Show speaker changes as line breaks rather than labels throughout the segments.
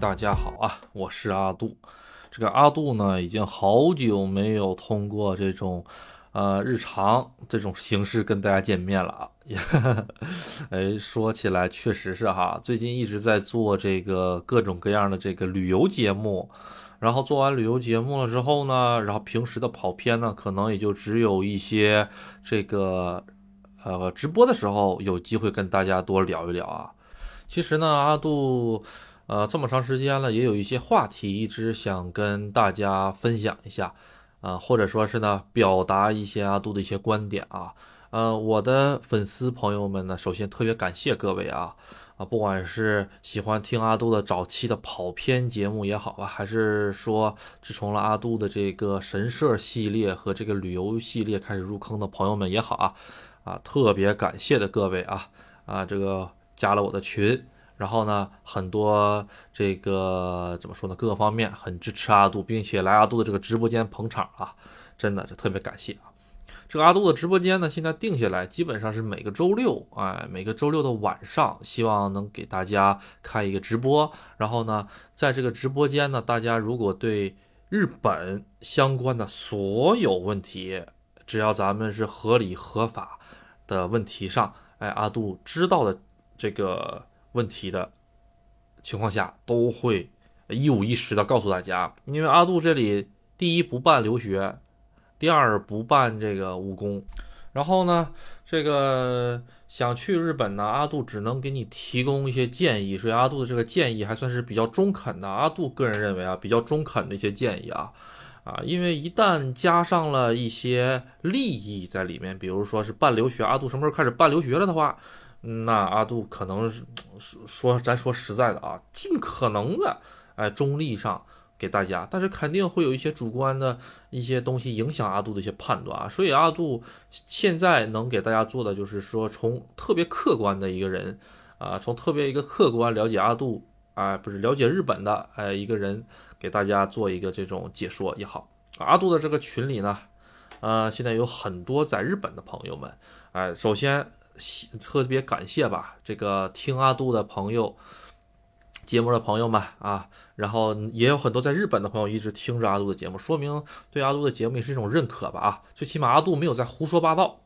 大家好啊，我是阿杜。这个阿杜呢，已经好久没有通过这种，呃，日常这种形式跟大家见面了啊。哎，说起来确实是哈，最近一直在做这个各种各样的这个旅游节目，然后做完旅游节目了之后呢，然后平时的跑偏呢，可能也就只有一些这个，呃，直播的时候有机会跟大家多聊一聊啊。其实呢，阿杜，呃，这么长时间了，也有一些话题一直想跟大家分享一下，啊，或者说是呢，表达一些阿杜的一些观点啊。呃，我的粉丝朋友们呢，首先特别感谢各位啊，啊，不管是喜欢听阿杜的早期的跑偏节目也好啊，还是说自从了阿杜的这个神社系列和这个旅游系列开始入坑的朋友们也好啊，啊，特别感谢的各位啊，啊，这个。加了我的群，然后呢，很多这个怎么说呢？各个方面很支持阿杜，并且来阿杜的这个直播间捧场啊，真的就特别感谢啊！这个阿杜的直播间呢，现在定下来基本上是每个周六，哎，每个周六的晚上，希望能给大家开一个直播。然后呢，在这个直播间呢，大家如果对日本相关的所有问题，只要咱们是合理合法的问题上，哎，阿杜知道的。这个问题的情况下，都会一五一十的告诉大家。因为阿杜这里第一不办留学，第二不办这个务工，然后呢，这个想去日本呢，阿杜只能给你提供一些建议。所以阿杜的这个建议还算是比较中肯的。阿杜个人认为啊，比较中肯的一些建议啊啊，因为一旦加上了一些利益在里面，比如说是办留学，阿杜什么时候开始办留学了的话。那阿杜可能是说，咱说实在的啊，尽可能的哎中立上给大家，但是肯定会有一些主观的一些东西影响阿杜的一些判断啊。所以阿杜现在能给大家做的就是说，从特别客观的一个人啊，从特别一个客观了解阿杜啊，不是了解日本的哎一个人，给大家做一个这种解说也好。阿杜的这个群里呢，呃，现在有很多在日本的朋友们，哎，首先。特别感谢吧，这个听阿杜的朋友，节目的朋友们啊，然后也有很多在日本的朋友一直听着阿杜的节目，说明对阿杜的节目也是一种认可吧啊，最起码阿杜没有在胡说八道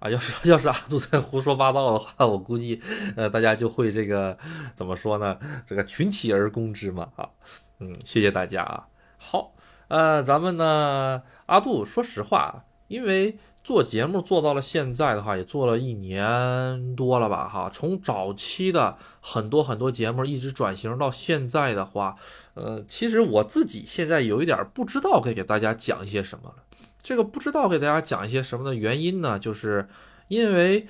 啊，要是要是阿杜在胡说八道的话，我估计呃大家就会这个怎么说呢，这个群起而攻之嘛啊，嗯，谢谢大家啊，好，呃，咱们呢，阿杜说实话，因为。做节目做到了现在的话，也做了一年多了吧，哈。从早期的很多很多节目一直转型到现在的话，呃，其实我自己现在有一点不知道该给大家讲一些什么了。这个不知道给大家讲一些什么的原因呢，就是因为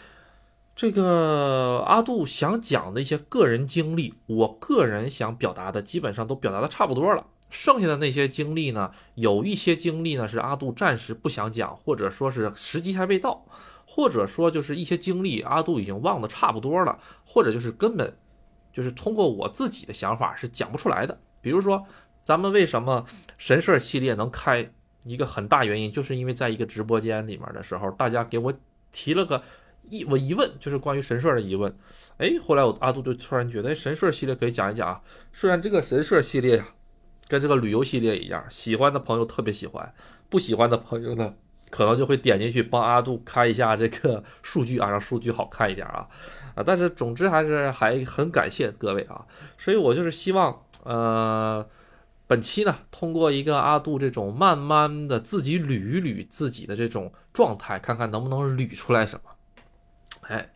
这个阿杜想讲的一些个人经历，我个人想表达的基本上都表达的差不多了。剩下的那些经历呢？有一些经历呢是阿杜暂时不想讲，或者说是时机还未到，或者说就是一些经历阿杜已经忘得差不多了，或者就是根本就是通过我自己的想法是讲不出来的。比如说，咱们为什么神社系列能开一个很大原因，就是因为在一个直播间里面的时候，大家给我提了个疑我疑问，就是关于神社的疑问。哎，后来我阿杜就突然觉得，神社系列可以讲一讲啊。虽然这个神社系列呀。跟这个旅游系列一样，喜欢的朋友特别喜欢，不喜欢的朋友呢，可能就会点进去帮阿杜看一下这个 数据啊，让数据好看一点啊啊！但是总之还是还很感谢各位啊，所以我就是希望，呃，本期呢，通过一个阿杜这种慢慢的自己捋一捋自己的这种状态，看看能不能捋出来什么，哎。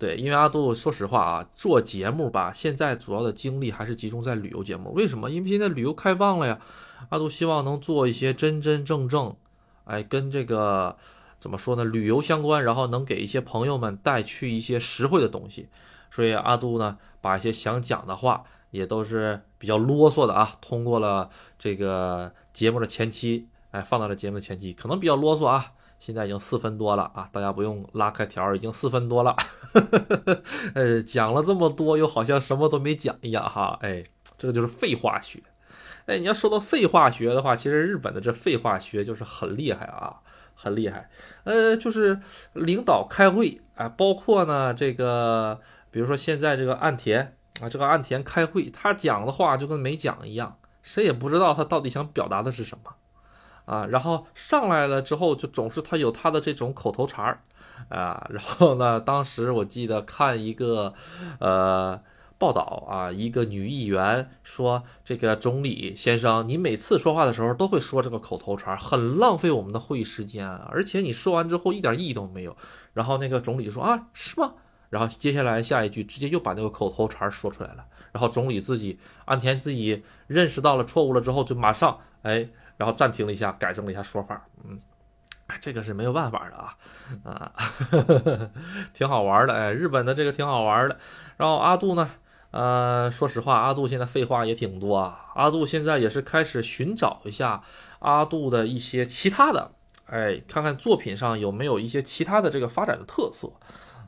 对，因为阿杜说实话啊，做节目吧，现在主要的精力还是集中在旅游节目。为什么？因为现在旅游开放了呀。阿杜希望能做一些真真正正，哎，跟这个怎么说呢，旅游相关，然后能给一些朋友们带去一些实惠的东西。所以阿杜呢，把一些想讲的话也都是比较啰嗦的啊，通过了这个节目的前期，哎，放到了节目的前期，可能比较啰嗦啊。现在已经四分多了啊，大家不用拉开条，已经四分多了。呃，讲了这么多，又好像什么都没讲一样哈。哎，这个就是废话学。哎，你要说到废话学的话，其实日本的这废话学就是很厉害啊，很厉害。呃，就是领导开会啊，包括呢这个，比如说现在这个岸田啊，这个岸田开会，他讲的话就跟没讲一样，谁也不知道他到底想表达的是什么，啊，然后上来了之后，就总是他有他的这种口头禅儿，啊，然后呢，当时我记得看一个，呃。报道啊，一个女议员说：“这个总理先生，你每次说话的时候都会说这个口头禅，很浪费我们的会议时间，而且你说完之后一点意义都没有。”然后那个总理就说：“啊，是吗？”然后接下来下一句直接又把那个口头禅说出来了。然后总理自己安田自己认识到了错误了之后，就马上哎，然后暂停了一下，改正了一下说法。嗯，这个是没有办法的啊啊，挺好玩的哎，日本的这个挺好玩的。然后阿杜呢？呃，说实话，阿杜现在废话也挺多啊。阿杜现在也是开始寻找一下阿杜的一些其他的，哎，看看作品上有没有一些其他的这个发展的特色。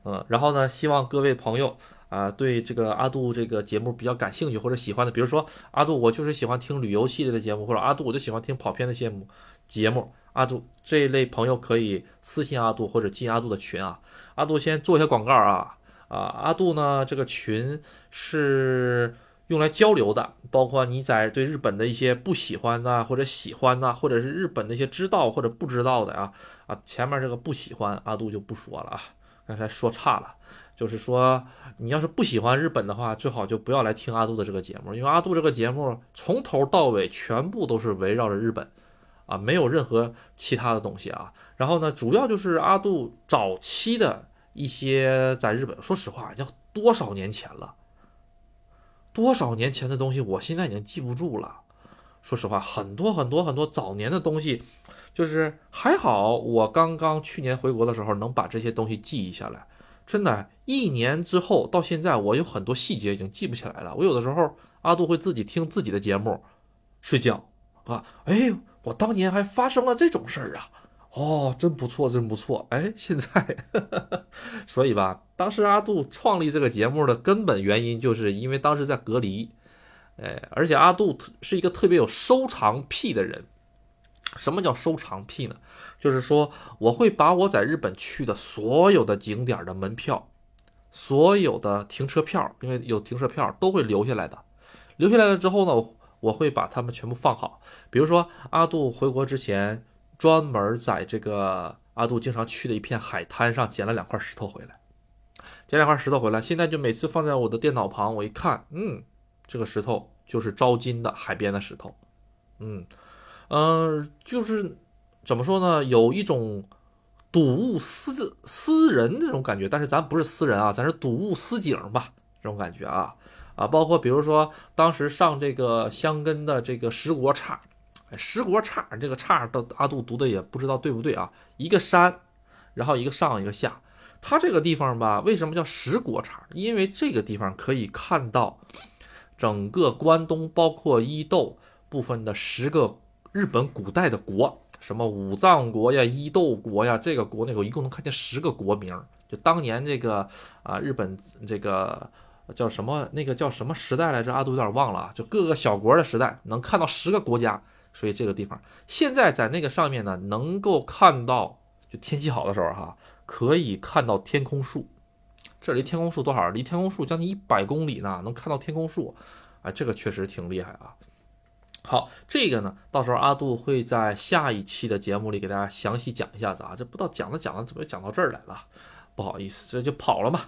嗯，然后呢，希望各位朋友啊，对这个阿杜这个节目比较感兴趣或者喜欢的，比如说阿杜，我就是喜欢听旅游系列的节目，或者阿杜我就喜欢听跑偏的节目。节目，阿杜这一类朋友可以私信阿杜或者进阿杜的群啊。阿杜先做一下广告啊。啊，阿杜呢？这个群是用来交流的，包括你在对日本的一些不喜欢呐，或者喜欢呐，或者是日本那些知道或者不知道的啊啊，前面这个不喜欢，阿杜就不说了啊，刚才说差了，就是说你要是不喜欢日本的话，最好就不要来听阿杜的这个节目，因为阿杜这个节目从头到尾全部都是围绕着日本啊，没有任何其他的东西啊。然后呢，主要就是阿杜早期的。一些在日本，说实话，要多少年前了？多少年前的东西，我现在已经记不住了。说实话，很多很多很多早年的东西，就是还好，我刚刚去年回国的时候能把这些东西记忆下来。真的，一年之后到现在，我有很多细节已经记不起来了。我有的时候，阿杜会自己听自己的节目睡觉啊。哎，我当年还发生了这种事儿啊。哦，真不错，真不错！哎，现在，所以吧，当时阿杜创立这个节目的根本原因，就是因为当时在隔离，哎，而且阿杜是一个特别有收藏癖的人。什么叫收藏癖呢？就是说，我会把我在日本去的所有的景点的门票、所有的停车票，因为有停车票都会留下来的。留下来了之后呢，我会把它们全部放好。比如说，阿杜回国之前。专门在这个阿杜经常去的一片海滩上捡了两块石头回来，捡两块石头回来，现在就每次放在我的电脑旁，我一看，嗯，这个石头就是招金的海边的石头，嗯，嗯，就是怎么说呢，有一种睹物思思人那种感觉，但是咱不是思人啊，咱是睹物思景吧，这种感觉啊啊，包括比如说当时上这个香根的这个石国岔。十国岔，这个岔到阿杜读的也不知道对不对啊？一个山，然后一个上一个下，它这个地方吧，为什么叫十国岔？因为这个地方可以看到整个关东，包括伊豆部分的十个日本古代的国，什么武藏国呀、伊豆国呀，这个国那个一共能看见十个国名。就当年这个啊，日本这个叫什么？那个叫什么时代来着？阿杜有点忘了啊，就各个小国的时代，能看到十个国家。所以这个地方现在在那个上面呢，能够看到，就天气好的时候哈，可以看到天空树。这离天空树多少？离天空树将近一百公里呢，能看到天空树。哎，这个确实挺厉害啊。好，这个呢，到时候阿杜会在下一期的节目里给大家详细讲一下子啊。这不知道讲着讲着怎么就讲到这儿来了？不好意思，这就跑了嘛。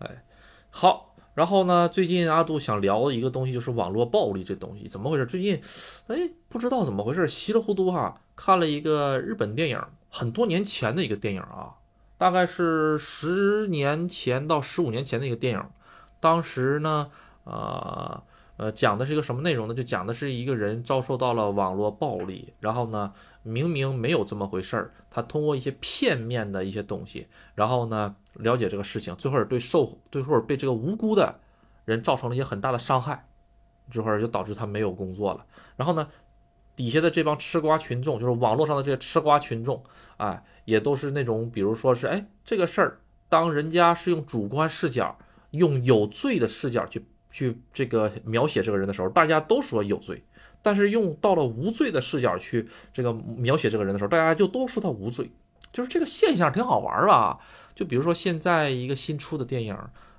哎，好。然后呢？最近阿杜想聊一个东西就是网络暴力这东西怎么回事？最近，哎，不知道怎么回事，稀里糊涂哈看了一个日本电影，很多年前的一个电影啊，大概是十年前到十五年前的一个电影。当时呢，呃呃，讲的是一个什么内容呢？就讲的是一个人遭受到了网络暴力，然后呢，明明没有这么回事儿，他通过一些片面的一些东西，然后呢。了解这个事情，最后对受，最后被这个无辜的人造成了一些很大的伤害，这会儿就导致他没有工作了。然后呢，底下的这帮吃瓜群众，就是网络上的这些吃瓜群众，哎，也都是那种，比如说是，哎，这个事儿，当人家是用主观视角，用有罪的视角去去这个描写这个人的时候，大家都说有罪；但是用到了无罪的视角去这个描写这个人的时候，大家就都说他无罪。就是这个现象挺好玩吧？就比如说现在一个新出的电影，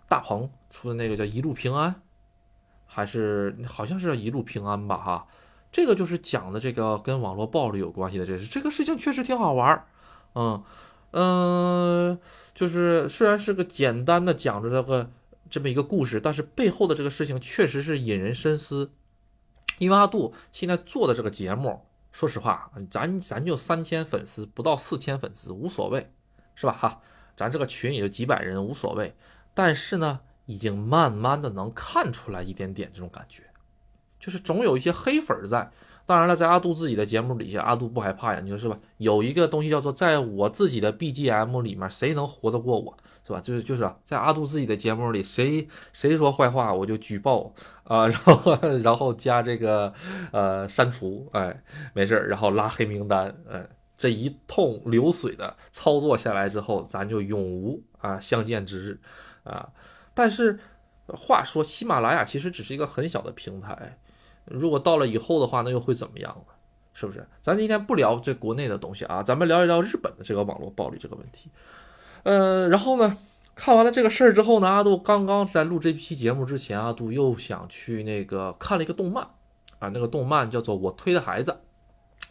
大鹏出的那个叫《一路平安》，还是好像是叫一路平安吧哈。这个就是讲的这个跟网络暴力有关系的这事，这个事情确实挺好玩儿，嗯嗯，就是虽然是个简单的讲着这个这么一个故事，但是背后的这个事情确实是引人深思。因为阿杜现在做的这个节目，说实话，咱咱就三千粉丝，不到四千粉丝无所谓，是吧哈？咱这个群也就几百人，无所谓。但是呢，已经慢慢的能看出来一点点这种感觉。就是总有一些黑粉在，当然了，在阿杜自己的节目底下，阿杜不害怕呀，你说是吧？有一个东西叫做在我自己的 BGM 里面，谁能活得过我，是吧？就是就是在阿杜自己的节目里，谁谁说坏话我就举报啊，然后然后加这个呃删除，哎，没事儿然后拉黑名单，哎，这一通流水的操作下来之后，咱就永无啊相见之日啊。但是话说，喜马拉雅其实只是一个很小的平台。如果到了以后的话，那又会怎么样呢？是不是？咱今天不聊这国内的东西啊，咱们聊一聊日本的这个网络暴力这个问题。呃，然后呢，看完了这个事儿之后呢，阿杜刚刚在录这期节目之前，阿杜又想去那个看了一个动漫啊，那个动漫叫做《我推的孩子》，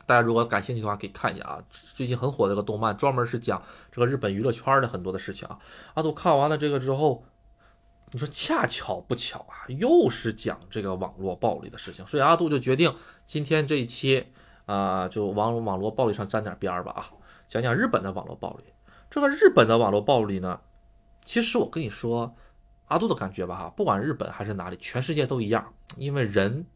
大家如果感兴趣的话可以看一下啊，最近很火的一个动漫，专门是讲这个日本娱乐圈的很多的事情啊。阿杜看完了这个之后。你说恰巧不巧啊，又是讲这个网络暴力的事情，所以阿杜就决定今天这一期啊，就往网络暴力上沾点边儿吧啊，讲讲日本的网络暴力。这个日本的网络暴力呢，其实我跟你说，阿杜的感觉吧哈，不管日本还是哪里，全世界都一样，因为人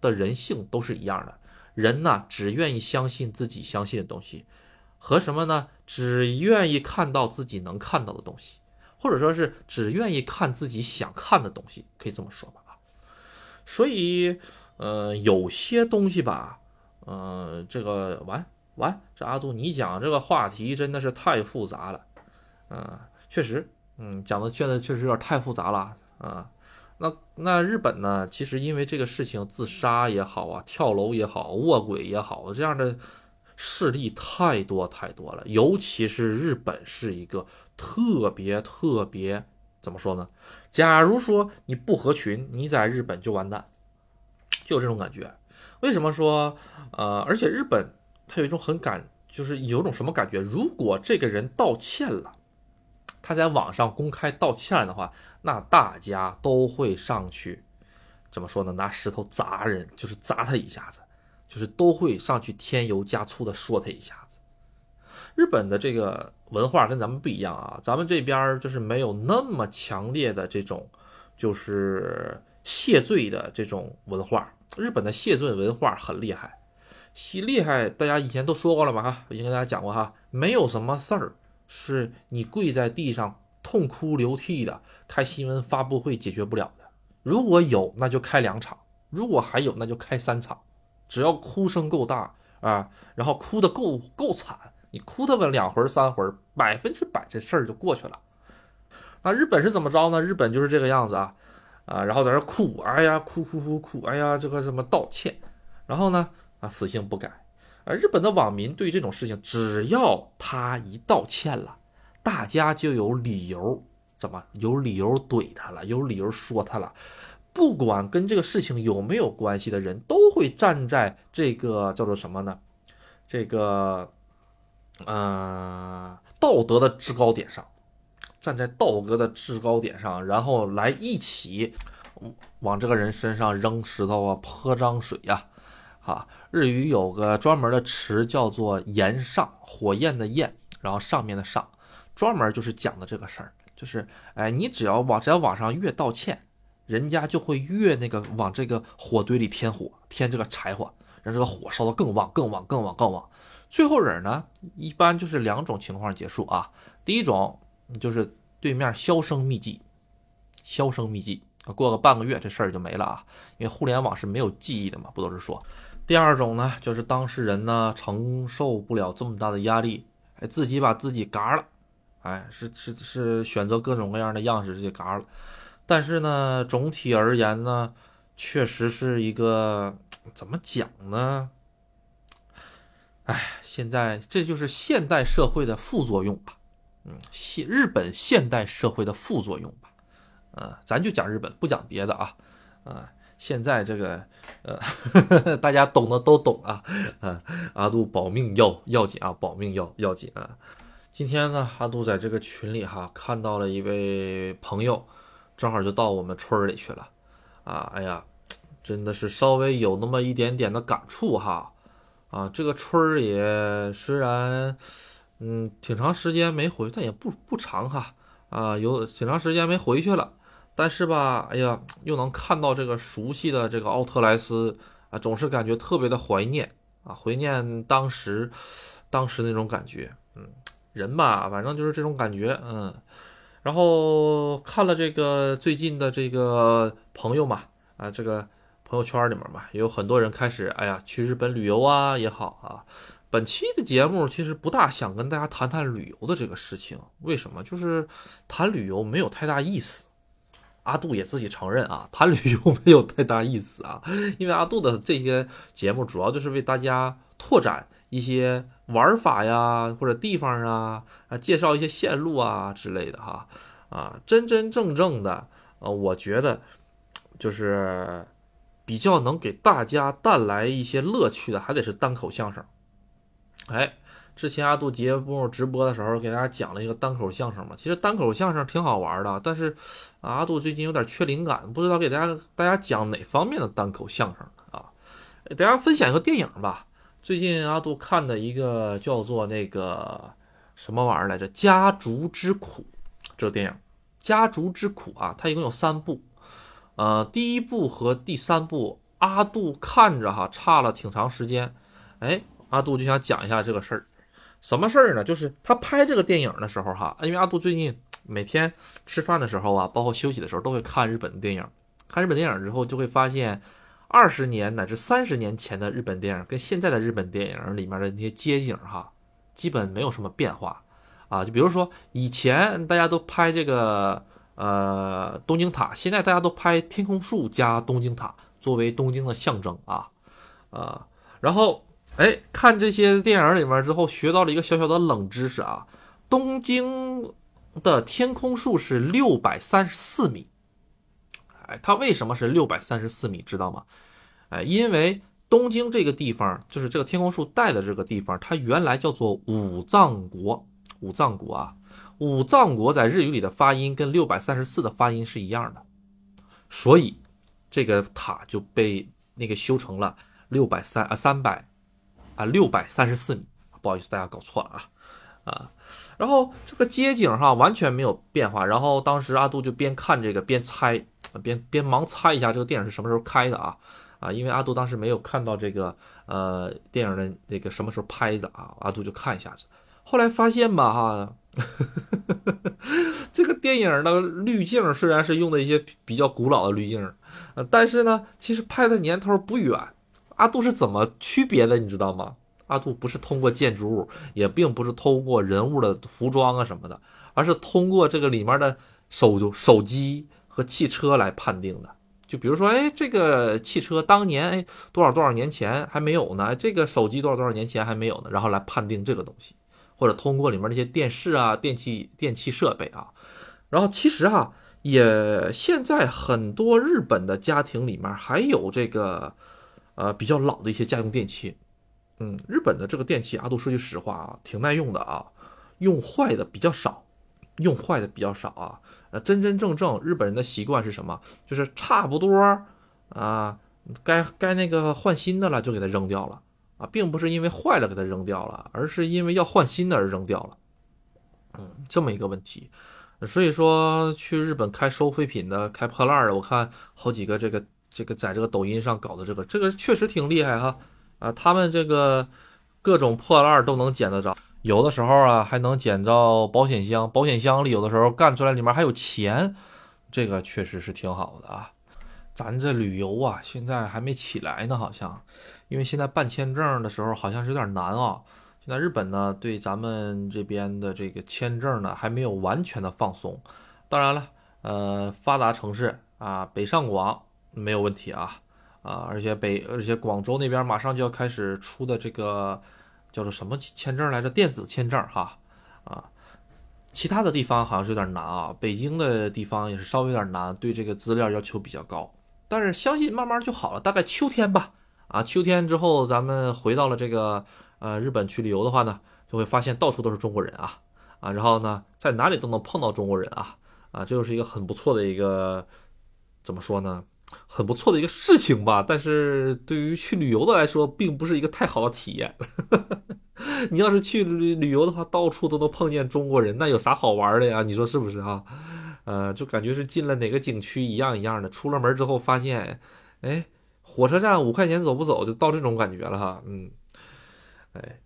的人性都是一样的，人呢只愿意相信自己相信的东西，和什么呢？只愿意看到自己能看到的东西。或者说是只愿意看自己想看的东西，可以这么说吧啊。所以，呃，有些东西吧，呃，这个完完，这阿杜你讲这个话题真的是太复杂了，嗯，确实，嗯，讲的现在确实有点太复杂了啊。那那日本呢，其实因为这个事情，自杀也好啊，跳楼也好，卧轨也好，这样的事例太多太多了，尤其是日本是一个。特别特别怎么说呢？假如说你不合群，你在日本就完蛋，就有这种感觉。为什么说呃？而且日本他有一种很感，就是有种什么感觉？如果这个人道歉了，他在网上公开道歉了的话，那大家都会上去怎么说呢？拿石头砸人，就是砸他一下子，就是都会上去添油加醋的说他一下子。日本的这个。文化跟咱们不一样啊，咱们这边就是没有那么强烈的这种，就是谢罪的这种文化。日本的谢罪文化很厉害，犀厉害，大家以前都说过了嘛哈，已经跟大家讲过哈，没有什么事儿是你跪在地上痛哭流涕的开新闻发布会解决不了的。如果有，那就开两场；如果还有，那就开三场。只要哭声够大啊，然后哭的够够惨。你哭他个两回三回，百分之百这事儿就过去了。那日本是怎么着呢？日本就是这个样子啊，啊，然后在这哭，哎呀，哭哭哭哭，哎呀，这个什么道歉，然后呢，啊，死性不改。而日本的网民对这种事情，只要他一道歉了，大家就有理由，怎么有理由怼他了，有理由说他了。不管跟这个事情有没有关系的人，都会站在这个叫做什么呢？这个。呃，道德的制高点上，站在道德的制高点上，然后来一起往这个人身上扔石头啊，泼脏水呀，啊，日语有个专门的词叫做“炎上”，火焰的焰，然后上面的上，专门就是讲的这个事儿，就是哎，你只要往在网上越道歉，人家就会越那个往这个火堆里添火，添这个柴火，让这个火烧得更旺、更旺、更旺、更旺。最后人呢，一般就是两种情况结束啊。第一种就是对面销声匿迹，销声匿迹，过个半个月这事儿就没了啊。因为互联网是没有记忆的嘛，不都是说。第二种呢，就是当事人呢承受不了这么大的压力，哎，自己把自己嘎了，哎，是是是选择各种各样的样式直接嘎了。但是呢，总体而言呢，确实是一个怎么讲呢？哎，现在这就是现代社会的副作用吧？嗯，现日本现代社会的副作用吧？呃，咱就讲日本，不讲别的啊。呃，现在这个呃，大家懂的都懂啊，啊，阿杜保命要要紧啊，保命要要紧啊。今天呢，阿杜在这个群里哈看到了一位朋友，正好就到我们村里去了啊，哎呀，真的是稍微有那么一点点的感触哈啊，这个村儿也虽然嗯挺长时间没回，但也不不长哈啊，有挺长时间没回去了。但是吧，哎呀，又能看到这个熟悉的这个奥特莱斯啊，总是感觉特别的怀念啊，怀念当时，当时那种感觉。嗯，人吧，反正就是这种感觉。嗯，然后看了这个最近的这个朋友嘛，啊，这个朋友圈里面嘛，也有很多人开始，哎呀，去日本旅游啊也好啊。本期的节目其实不大想跟大家谈谈旅游的这个事情，为什么？就是谈旅游没有太大意思。阿杜也自己承认啊，谈 旅游没有太大意思啊，因为阿杜的这些节目主要就是为大家拓展一些玩法呀，或者地方啊，啊，介绍一些线路啊之类的哈，啊，真真正正的，呃，我觉得就是比较能给大家带来一些乐趣的，还得是单口相声，哎。之前阿杜节目直播的时候，给大家讲了一个单口相声嘛。其实单口相声挺好玩的，但是阿杜最近有点缺灵感，不知道给大家大家讲哪方面的单口相声啊？给大家分享一个电影吧。最近阿杜看的一个叫做那个什么玩意儿来着，《家族之苦》这个电影，《家族之苦》啊，它一共有三部，呃，第一部和第三部阿杜看着哈差了挺长时间，哎，阿杜就想讲一下这个事儿。什么事儿呢？就是他拍这个电影的时候，哈，因为阿杜最近每天吃饭的时候啊，包括休息的时候，都会看日本的电影。看日本电影之后，就会发现二十年乃至三十年前的日本电影跟现在的日本电影里面的那些街景，哈，基本没有什么变化啊。就比如说以前大家都拍这个呃东京塔，现在大家都拍天空树加东京塔作为东京的象征啊啊，然后。哎，看这些电影里面之后，学到了一个小小的冷知识啊！东京的天空树是六百三十四米。哎，它为什么是六百三十四米？知道吗？哎，因为东京这个地方，就是这个天空树带的这个地方，它原来叫做五藏国。五藏国啊，五藏国在日语里的发音跟六百三十四的发音是一样的，所以这个塔就被那个修成了六百三啊三百。啊，六百三十四米，不好意思，大家搞错了啊，啊，然后这个街景哈完全没有变化，然后当时阿杜就边看这个边猜，边边盲猜一下这个电影是什么时候开的啊，啊，因为阿杜当时没有看到这个呃电影的那个什么时候拍的啊，阿杜就看一下子，后来发现吧哈，这个电影的滤镜虽然是用的一些比较古老的滤镜，呃，但是呢，其实拍的年头不远。阿杜是怎么区别的？你知道吗？阿杜不是通过建筑物，也并不是通过人物的服装啊什么的，而是通过这个里面的手手机和汽车来判定的。就比如说，哎，这个汽车当年哎多少多少年前还没有呢？这个手机多少多少年前还没有呢？然后来判定这个东西，或者通过里面那些电视啊、电器、电器设备啊。然后其实哈，也现在很多日本的家庭里面还有这个。呃，比较老的一些家用电器，嗯，日本的这个电器，阿杜说句实话啊，挺耐用的啊，用坏的比较少，用坏的比较少啊。呃，真真正正日本人的习惯是什么？就是差不多啊，该该那个换新的了就给它扔掉了啊，并不是因为坏了给它扔掉了，而是因为要换新的而扔掉了。嗯，这么一个问题。所以说去日本开收废品的、开破烂的，我看好几个这个。这个在这个抖音上搞的这个，这个确实挺厉害哈，啊，他们这个各种破烂都能捡得着，有的时候啊还能捡着保险箱，保险箱里有的时候干出来里面还有钱，这个确实是挺好的啊。咱这旅游啊现在还没起来呢，好像，因为现在办签证的时候好像是有点难啊。现在日本呢对咱们这边的这个签证呢还没有完全的放松，当然了，呃，发达城市啊，北上广。没有问题啊，啊，而且北，而且广州那边马上就要开始出的这个叫做什么签证来着？电子签证哈，啊，其他的地方好像是有点难啊。北京的地方也是稍微有点难，对这个资料要求比较高但是相信慢慢就好了，大概秋天吧。啊，秋天之后咱们回到了这个呃日本去旅游的话呢，就会发现到处都是中国人啊啊，然后呢在哪里都能碰到中国人啊啊，这就是一个很不错的一个怎么说呢？很不错的一个事情吧。但是对于去旅游的来说，并不是一个太好的体验。你要是去旅旅游的话，到处都能碰见中国人，那有啥好玩的呀？你说是不是啊？呃，就感觉是进了哪个景区一样一样的。出了门之后发现，哎，火车站五块钱走不走，就到这种感觉了哈。嗯，哎，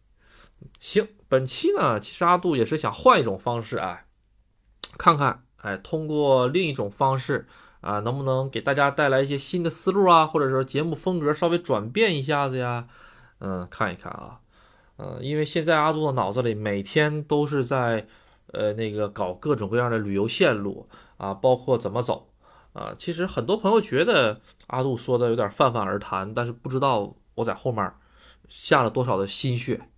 行，本期呢，其实阿杜也是想换一种方式哎，看看哎，通过另一种方式啊，能不能给大家带来一些新的思路啊，或者说节目风格稍微转变一下子呀？嗯，看一看啊。呃，因为现在阿杜的脑子里每天都是在，呃，那个搞各种各样的旅游线路啊，包括怎么走啊。其实很多朋友觉得阿杜说的有点泛泛而谈，但是不知道我在后面下了多少的心血。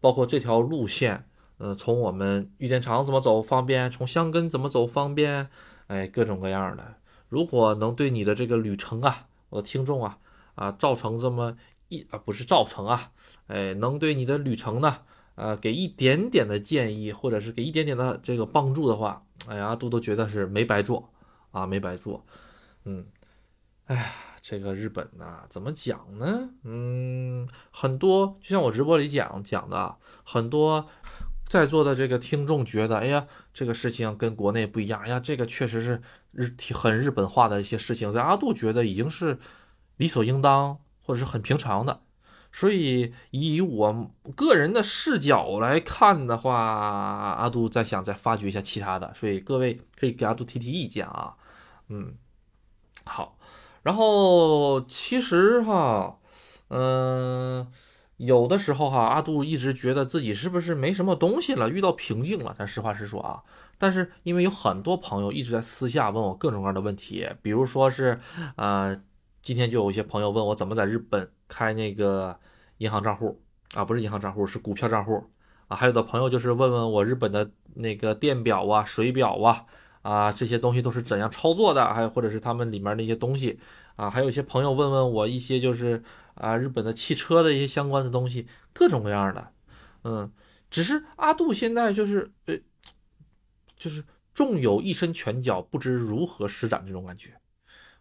包括这条路线，呃，从我们玉田厂怎么走方便，从香根怎么走方便，哎，各种各样的。如果能对你的这个旅程啊，我的听众啊，啊，造成这么。一啊不是造成啊，哎，能对你的旅程呢，呃，给一点点的建议，或者是给一点点的这个帮助的话，哎呀，阿杜都觉得是没白做啊，没白做。嗯，哎呀，这个日本呢，怎么讲呢？嗯，很多就像我直播里讲讲的，很多在座的这个听众觉得，哎呀，这个事情跟国内不一样，哎呀，这个确实是日很日本化的一些事情，在阿杜觉得已经是理所应当。或者是很平常的，所以以我个人的视角来看的话，阿杜在想再发掘一下其他的，所以各位可以给阿杜提提意见啊。嗯，好，然后其实哈，嗯，有的时候哈，阿杜一直觉得自己是不是没什么东西了，遇到瓶颈了。咱实话实说啊，但是因为有很多朋友一直在私下问我各种各样的问题，比如说是，呃。今天就有一些朋友问我怎么在日本开那个银行账户啊，不是银行账户，是股票账户啊。还有的朋友就是问问我日本的那个电表啊、水表啊啊这些东西都是怎样操作的，还有或者是他们里面的一些东西啊。还有一些朋友问问我一些就是啊日本的汽车的一些相关的东西，各种各样的。嗯，只是阿杜现在就是呃，就是纵有一身拳脚，不知如何施展这种感觉，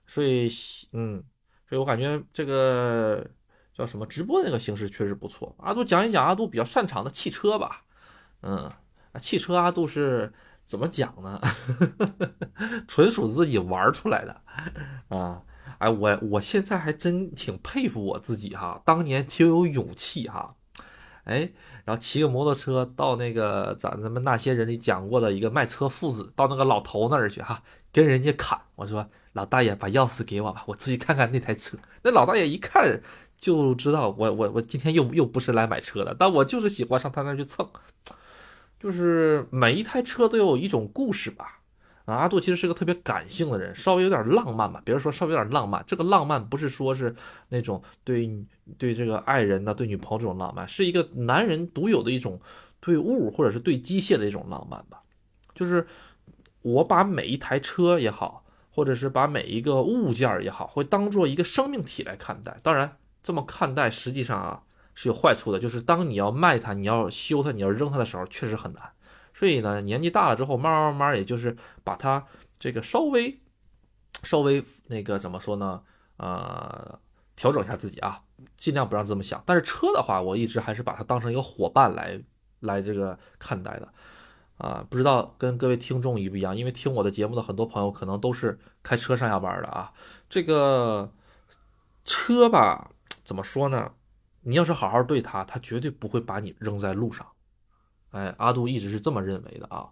所以嗯。所以我感觉这个叫什么直播那个形式确实不错。阿杜讲一讲阿杜比较擅长的汽车吧。嗯，汽车阿杜是怎么讲呢？纯属自己玩出来的啊！哎，我我现在还真挺佩服我自己哈，当年挺有勇气哈。哎，然后骑个摩托车到那个咱咱们那些人里讲过的一个卖车父子，到那个老头那儿去哈，跟人家砍。我说老大爷把钥匙给我吧，我出去看看那台车。那老大爷一看就知道我我我今天又又不是来买车的，但我就是喜欢上他那儿去蹭。就是每一台车都有一种故事吧。啊阿杜其实是个特别感性的人，稍微有点浪漫吧。别人说稍微有点浪漫，这个浪漫不是说是那种对对这个爱人呢、对女朋友这种浪漫，是一个男人独有的一种对物或者是对机械的一种浪漫吧。就是我把每一台车也好，或者是把每一个物件也好，会当做一个生命体来看待。当然，这么看待实际上啊是有坏处的，就是当你要卖它、你要修它、你要扔它的时候，确实很难。所以呢，年纪大了之后，慢慢慢慢，也就是把它这个稍微稍微那个怎么说呢？呃，调整一下自己啊，尽量不让这么想。但是车的话，我一直还是把它当成一个伙伴来来这个看待的啊。不知道跟各位听众一不一样？因为听我的节目的很多朋友可能都是开车上下班的啊。这个车吧，怎么说呢？你要是好好对它，它绝对不会把你扔在路上。哎，阿杜一直是这么认为的啊，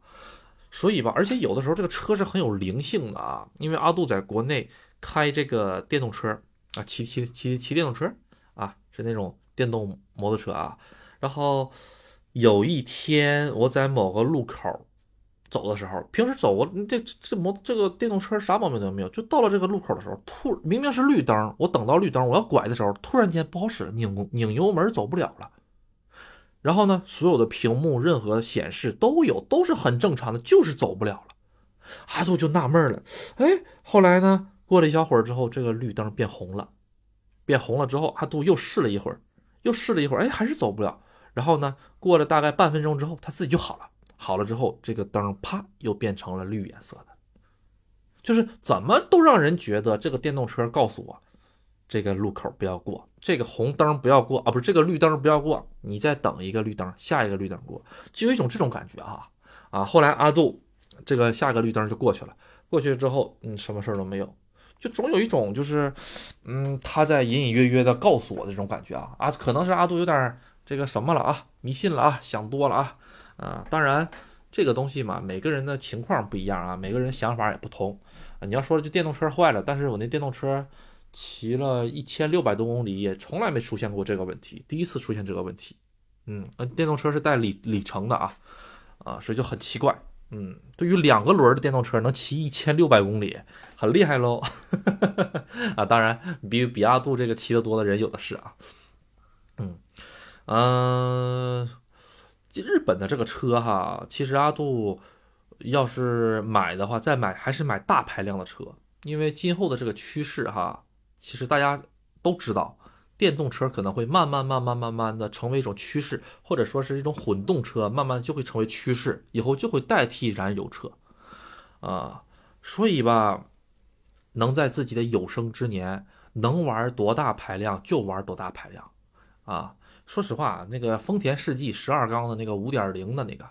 所以吧，而且有的时候这个车是很有灵性的啊，因为阿杜在国内开这个电动车啊，骑骑骑骑电动车啊，是那种电动摩托车啊。然后有一天我在某个路口走的时候，平时走我这这摩这个电动车啥毛病都没有，就到了这个路口的时候，突明明是绿灯，我等到绿灯我要拐的时候，突然间不好使了，拧拧油门走不了了。然后呢，所有的屏幕任何显示都有，都是很正常的，就是走不了了。阿杜就纳闷了，哎，后来呢，过了一小会儿之后，这个绿灯变红了，变红了之后，阿杜又试了一会儿，又试了一会儿，哎，还是走不了。然后呢，过了大概半分钟之后，它自己就好了。好了之后，这个灯啪又变成了绿颜色的，就是怎么都让人觉得这个电动车告诉我，这个路口不要过，这个红灯不要过啊，不是这个绿灯不要过，你再等一个绿灯，下一个绿灯过，就有一种这种感觉啊啊！后来阿杜这个下个绿灯就过去了，过去之后，嗯，什么事儿都没有，就总有一种就是，嗯，他在隐隐约约的告诉我这种感觉啊啊，可能是阿杜有点这个什么了啊，迷信了啊，想多了啊。啊，当然，这个东西嘛，每个人的情况不一样啊，每个人想法也不同啊。你要说就电动车坏了，但是我那电动车骑了一千六百多公里，也从来没出现过这个问题，第一次出现这个问题。嗯，那电动车是带里里程的啊，啊，所以就很奇怪。嗯，对于两个轮的电动车能骑一千六百公里，很厉害喽。啊，当然比比亚杜这个骑得多的人有的是啊。嗯，嗯。日本的这个车哈，其实阿杜要是买的话，再买还是买大排量的车，因为今后的这个趋势哈，其实大家都知道，电动车可能会慢慢慢慢慢慢的成为一种趋势，或者说是一种混动车，慢慢就会成为趋势，以后就会代替燃油车啊。所以吧，能在自己的有生之年能玩多大排量就玩多大排量啊。说实话，那个丰田世纪十二缸的那个五点零的那个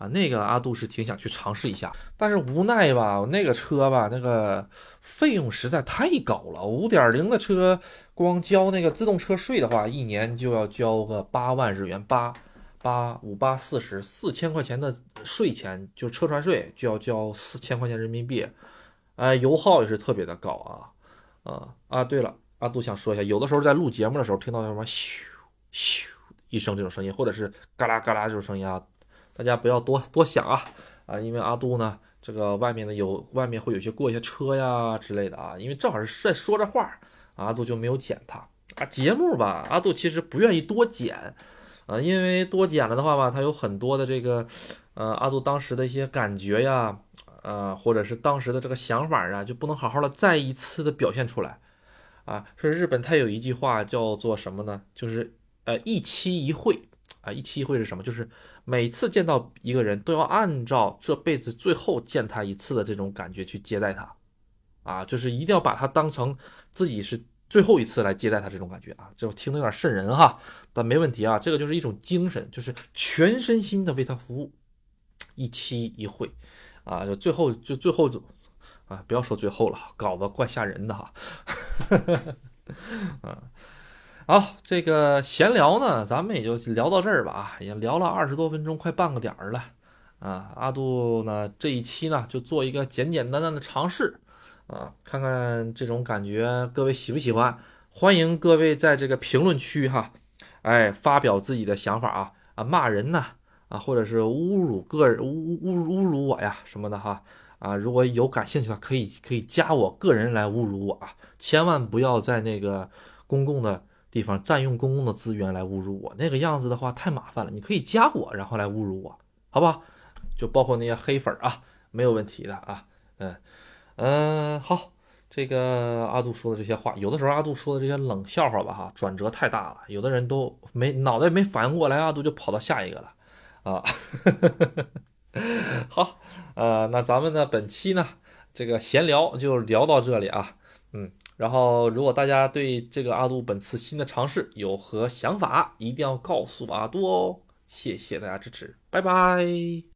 啊，那个阿杜是挺想去尝试一下，但是无奈吧，那个车吧，那个费用实在太高了。五点零的车，光交那个自动车税的话，一年就要交个八万日元，八八五八四十四千块钱的税钱，就车船税就要交四千块钱人民币，哎，油耗也是特别的高啊，啊啊，对了，阿杜想说一下，有的时候在录节目的时候听到什么咻。咻一声这种声音，或者是嘎啦嘎啦这种声音啊，大家不要多多想啊啊，因为阿杜呢，这个外面呢有外面会有些过一些车呀之类的啊，因为正好是在说着话，阿杜就没有剪它啊。节目吧，阿杜其实不愿意多剪啊，因为多剪了的话吧，它有很多的这个呃阿杜当时的一些感觉呀，呃或者是当时的这个想法啊，就不能好好的再一次的表现出来啊。说日本它有一句话叫做什么呢？就是。呃，一期一会啊，一期一会是什么？就是每次见到一个人都要按照这辈子最后见他一次的这种感觉去接待他，啊，就是一定要把他当成自己是最后一次来接待他这种感觉啊，这听得有点瘆人哈，但没问题啊，这个就是一种精神，就是全身心的为他服务，一期一会，啊，就最后就最后就啊，不要说最后了，搞得怪吓人的哈，啊。好，这个闲聊呢，咱们也就聊到这儿吧啊，也聊了二十多分钟，快半个点儿了啊。阿杜呢，这一期呢就做一个简简单单的尝试啊，看看这种感觉各位喜不喜欢？欢迎各位在这个评论区哈，哎，发表自己的想法啊啊，骂人呢啊，或者是侮辱个人侮侮侮辱我呀什么的哈啊，如果有感兴趣的可以可以加我个人来侮辱我啊，千万不要在那个公共的。地方占用公共的资源来侮辱我，那个样子的话太麻烦了。你可以加我，然后来侮辱我，好不好？就包括那些黑粉啊，没有问题的啊。嗯嗯，好，这个阿杜说的这些话，有的时候阿杜说的这些冷笑话吧，哈，转折太大了，有的人都没脑袋没反应过来，阿杜就跑到下一个了啊。好，呃，那咱们呢，本期呢，这个闲聊就聊到这里啊，嗯。然后，如果大家对这个阿杜本次新的尝试有何想法，一定要告诉阿杜哦。谢谢大家支持，拜拜。